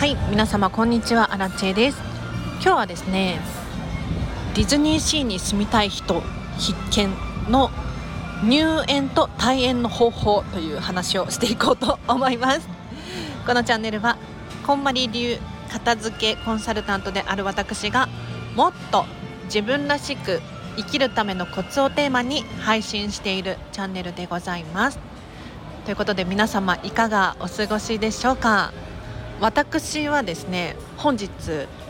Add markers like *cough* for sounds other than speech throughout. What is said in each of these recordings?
はい皆様こんにちは。アラチェです。今日はですねディズニーシーに住みたい人必見の入園と退園の方法という話をしていこうと思います。このチャンネルはこんまり流片付けコンサルタントである私がもっと自分らしく生きるためのコツをテーマに配信しているチャンネルでございます。ということで皆様いかがお過ごしでしょうか？私はですね本日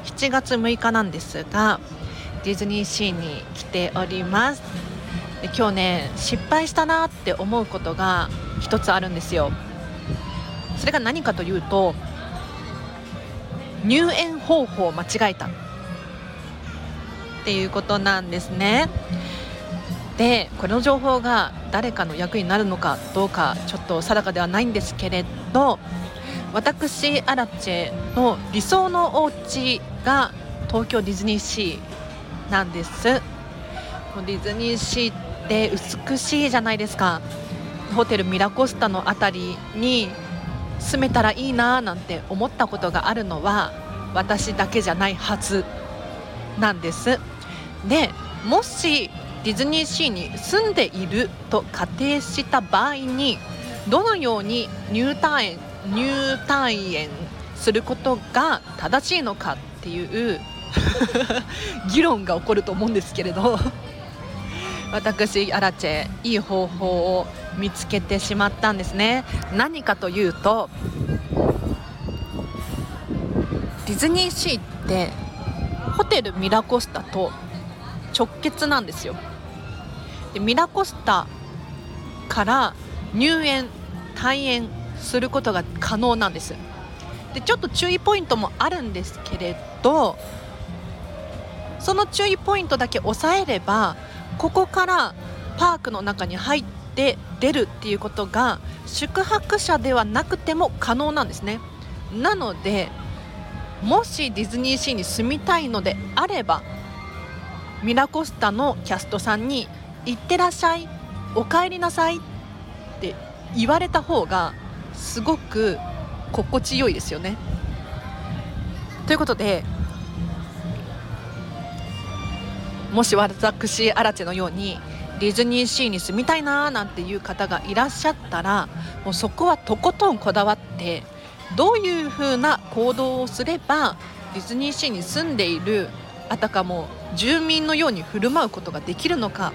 7月6日なんですがディズニーシーに来ております。で今日ね失敗したなって思うことが一つあるんですよ。それが何かというと入園方法を間違えた。っていうことなんですね。でこの情報が誰かの役になるのかどうかちょっと定かではないんですけれど私アラチェの理想のお家が東京ディズニーシーなんです。ディズニーシーって美しいじゃないですか。ホテルミラコスタの辺りに住めたらいいななんて思ったことがあるのは私だけじゃないはずなんです。でもしディズニーシーに住んでいると仮定した場合にどのように入退園入退園することが正しいのかっていう *laughs* 議論が起こると思うんですけれど私アラチェいい方法を見つけてしまったんですね。何かというとディズニーシーってホテルミラコスタと直結なんですよ。でミラコスタから入園退園することが可能なんです。でちょっと注意ポイントもあるんですけれどその注意ポイントだけ押さえればここからパークの中に入って出るっていうことが宿泊者ではなくても可能なんですね。なのでもしディズニーシーに住みたいのであればミラコスタのキャストさんに「行ってらっしゃいお帰りなさい」って言われた方がすごく心地よいですよね。ということでもし私アラチェのようにディズニーシーに住みたいなーなんていう方がいらっしゃったらもうそこはとことんこだわってどういうふうな行動をすればディズニーシーに住んでいるあたかも住民のように振る舞うことができるのか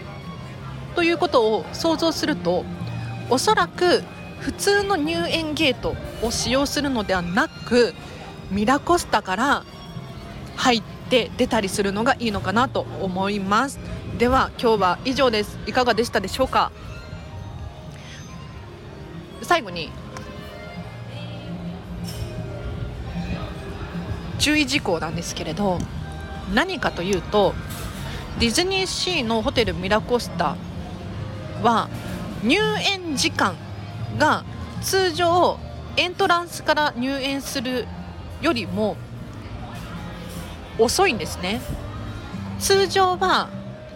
ということを想像するとおそらく普通の入園ゲートを使用するのではなくミラコスタから入って出たりするのがいいのかなと思います。では今日は以上です。いかがでしたでしょうか？最後に注意事項なんですけれど何かというとディズニーシーのホテルミラコスタは入園時間が通常エントランスから入園するよりも遅いんですね。通常は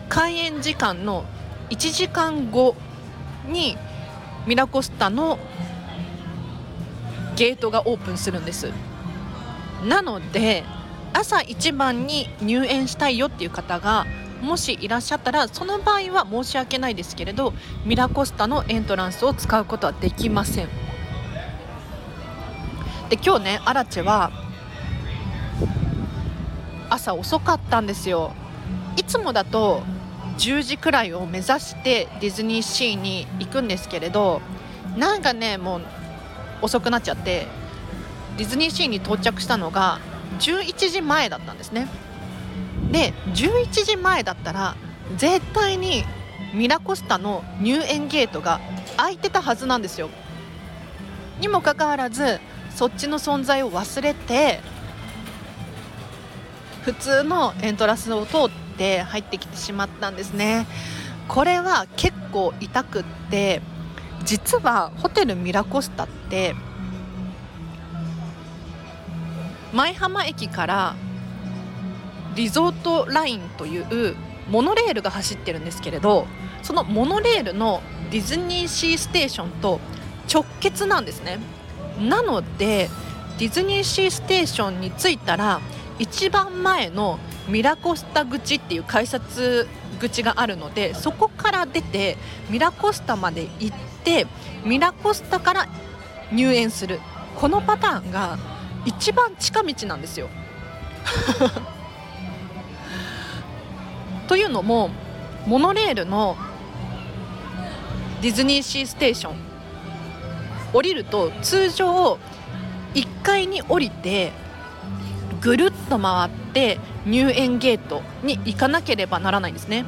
開園時間の1時間後にミラコスタのゲートがオープンするんです。なので朝一番に入園したいよっていう方がもしいらっしゃったらその場合は申し訳ないですけれどミラコスタのエントランスを使うことはできません。で今日ねアラチェは朝遅かったんですよ。いつもだと10時くらいを目指してディズニーシーに行くんですけれどなんかねもう遅くなっちゃってディズニーシーに到着したのが11時前だったんですね。で11時前だったら絶対にミラコスタの入園ゲートが開いてたはずなんですよ。にもかかわらずそっちの存在を忘れて普通のエントランスを通って入ってきてしまったんですね。これは結構痛くって実はホテルミラコスタって舞浜駅からリゾートラインというモノレールが走ってるんですけれどそのモノレールのディズニーシーステーションと直結なんですねなのでディズニーシーステーションに着いたら一番前のミラコスタ口っていう改札口があるのでそこから出てミラコスタまで行ってミラコスタから入園するこのパターンが一番近道なんですよ。というのもモノレールのディズニーシーステーション降りると通常1階に降りてぐるっと回って入園ゲートに行かなければならないんですね。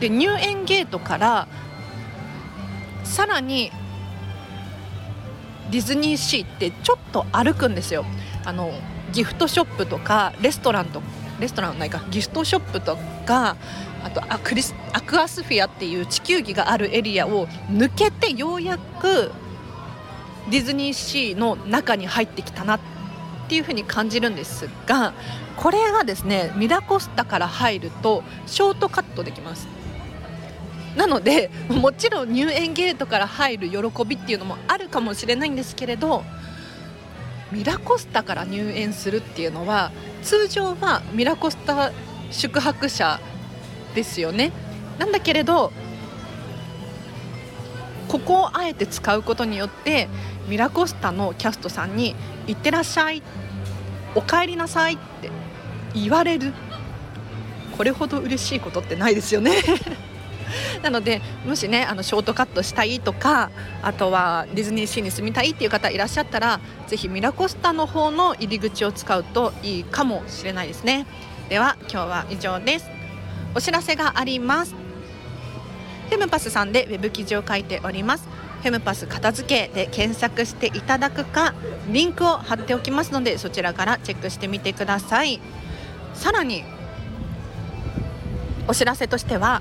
で入園ゲートからさらにディズニーシーってちょっと歩くんですよ。あのギフトショップとかレストランとレストランないかギフトショップとかあとアクリスアクアスフィアっていう地球儀があるエリアを抜けてようやくディズニーシーの中に入ってきたなっていう風に感じるんですがこれがですねミラコスタから入るとショートカットできます。なのでもちろん入園ゲートから入る喜びっていうのもあるかもしれないんですけれどミラコスタから入園するっていうのは通常はミラコスタ宿泊者ですよね。なんだけれどここをあえて使うことによってミラコスタのキャストさんに「いってらっしゃい」「おかえりなさい」って言われる。これほど嬉しいことってないですよね。*laughs* なのでもしねあのショートカットしたいとかあとはディズニーシーに住みたいっていう方いらっしゃったらぜひミラコスタの方の入り口を使うといいかもしれないですね。では今日は以上です。お知らせがあります。フェムパスさんでウェブ記事を書いております。フェムパス片付けで検索していただくかリンクを貼っておきますのでそちらからチェックしてみてください。さらにお知らせとしては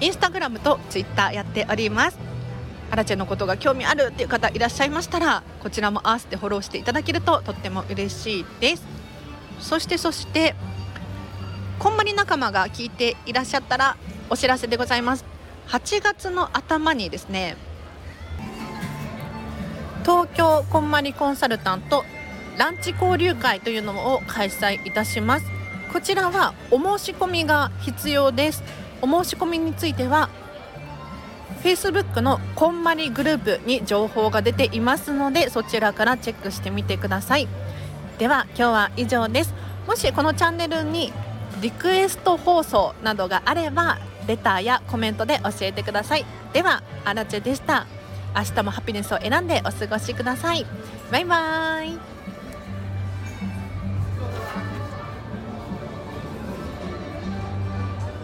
インスタグラムとツイッターやっております。アラチェのことが興味あるっていう方いらっしゃいましたらこちらも合わせてフォローしていただけるととっても嬉しいです。そしてそしてこんまり仲間が聞いていらっしゃったらお知らせでございます。8月の頭にですね東京こんまりコンサルタントランチ交流会というのを開催いたします。こちらはお申し込みが必要です。お申し込みについては Facebook のこんまりグループに情報が出ていますのでそちらからチェックしてみてください。では今日は以上です。もしこのチャンネルにリクエスト放送などがあればレターやコメントで教えてください。ではアラチェでした。明日もハピネスを選んでお過ごしください。バイバーイ。